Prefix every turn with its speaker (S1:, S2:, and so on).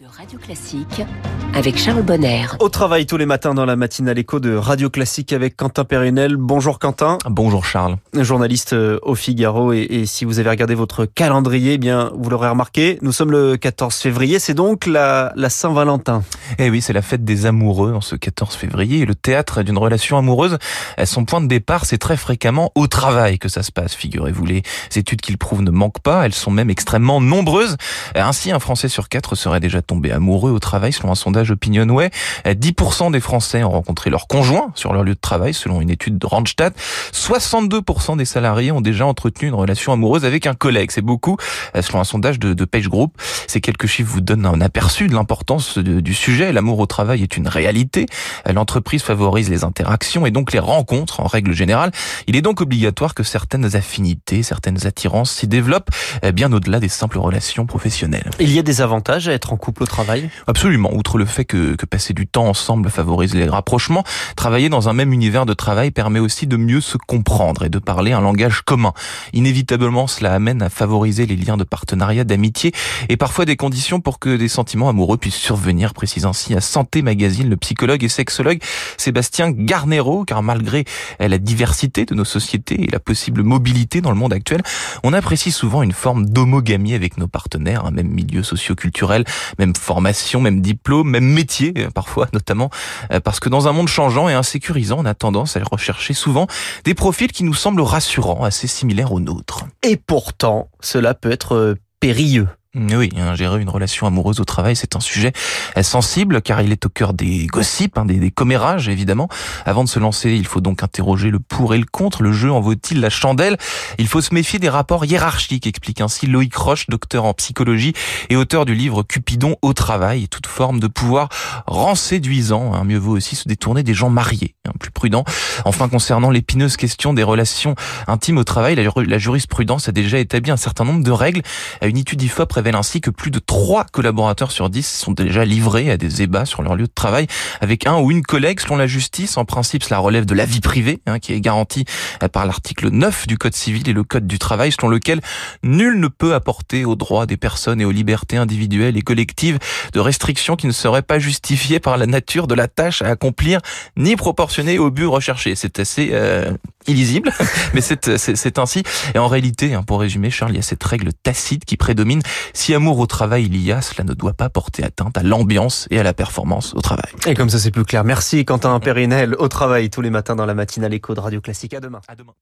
S1: de Radio Classique avec Charles Bonner.
S2: Au travail tous les matins dans la matinale écho de Radio Classique avec Quentin Périnel. Bonjour Quentin.
S3: Bonjour Charles.
S2: Journaliste euh, au Figaro et, et si vous avez regardé votre calendrier, eh bien vous l'aurez remarqué, nous sommes le 14 février, c'est donc la, la Saint-Valentin.
S3: Eh oui, c'est la fête des amoureux en ce 14 février et le théâtre d'une relation amoureuse, son point de départ, c'est très fréquemment au travail que ça se passe, figurez-vous. Les études qu'il prouve ne manquent pas, elles sont même extrêmement nombreuses. Ainsi, un Français sur quatre serait déjà tombé amoureux au travail selon un sondage Opinionway. 10% des Français ont rencontré leur conjoint sur leur lieu de travail selon une étude de Randstad. 62% des salariés ont déjà entretenu une relation amoureuse avec un collègue. C'est beaucoup selon un sondage de, de Page Group. Ces quelques chiffres vous donnent un aperçu de l'importance du sujet. L'amour au travail est une réalité. L'entreprise favorise les interactions et donc les rencontres en règle générale. Il est donc obligatoire que certaines affinités, certaines attirances s'y développent bien au-delà des simples relations professionnelles.
S2: Il y a des avantages à être en couple au travail?
S3: Absolument. Outre le fait que, que passer du temps ensemble favorise les rapprochements, travailler dans un même univers de travail permet aussi de mieux se comprendre et de parler un langage commun. Inévitablement, cela amène à favoriser les liens de partenariat, d'amitié et parfois des conditions pour que des sentiments amoureux puissent survenir, précise ainsi à Santé Magazine le psychologue et sexologue Sébastien Garnero, car malgré la diversité de nos sociétés et la possible mobilité dans le monde actuel, on apprécie souvent une forme d'homogamie avec nos partenaires, même milieu socio-culturel, même formation, même diplôme, même métier euh, parfois notamment, euh, parce que dans un monde changeant et insécurisant, on a tendance à rechercher souvent des profils qui nous semblent rassurants, assez similaires aux nôtres.
S2: Et pourtant, cela peut être euh, périlleux.
S3: Oui, gérer une relation amoureuse au travail, c'est un sujet sensible car il est au cœur des gossips, hein, des, commérages évidemment. Avant de se lancer, il faut donc interroger le pour et le contre. Le jeu en vaut-il la chandelle? Il faut se méfier des rapports hiérarchiques, explique ainsi Loïc Roche, docteur en psychologie et auteur du livre Cupidon au travail toute forme de pouvoir rend séduisant. Mieux vaut aussi se détourner des gens mariés, hein, plus prudent. Enfin, concernant l'épineuse question des relations intimes au travail, la, jurisprudence a déjà établi un certain nombre de règles. Une étude IFOP révèle ainsi que plus de 3 collaborateurs sur 10 sont déjà livrés à des ébats sur leur lieu de travail avec un ou une collègue selon la justice. En principe, cela relève de la vie privée hein, qui est garantie par l'article 9 du Code civil et le Code du travail selon lequel nul ne peut apporter aux droits des personnes et aux libertés individuelles et collectives de restrictions qui ne seraient pas justifiées par la nature de la tâche à accomplir ni proportionnées au but recherché. C'est assez euh, illisible, mais c'est ainsi. Et en réalité, hein, pour résumer, Charles, il y a cette règle tacite qui prédomine. Si amour au travail il y a, cela ne doit pas porter atteinte à l'ambiance et à la performance au travail.
S2: Et comme ça c'est plus clair. Merci Quentin Périnel au travail tous les matins dans la matinale écho de Radio Classique. À demain.
S3: À demain.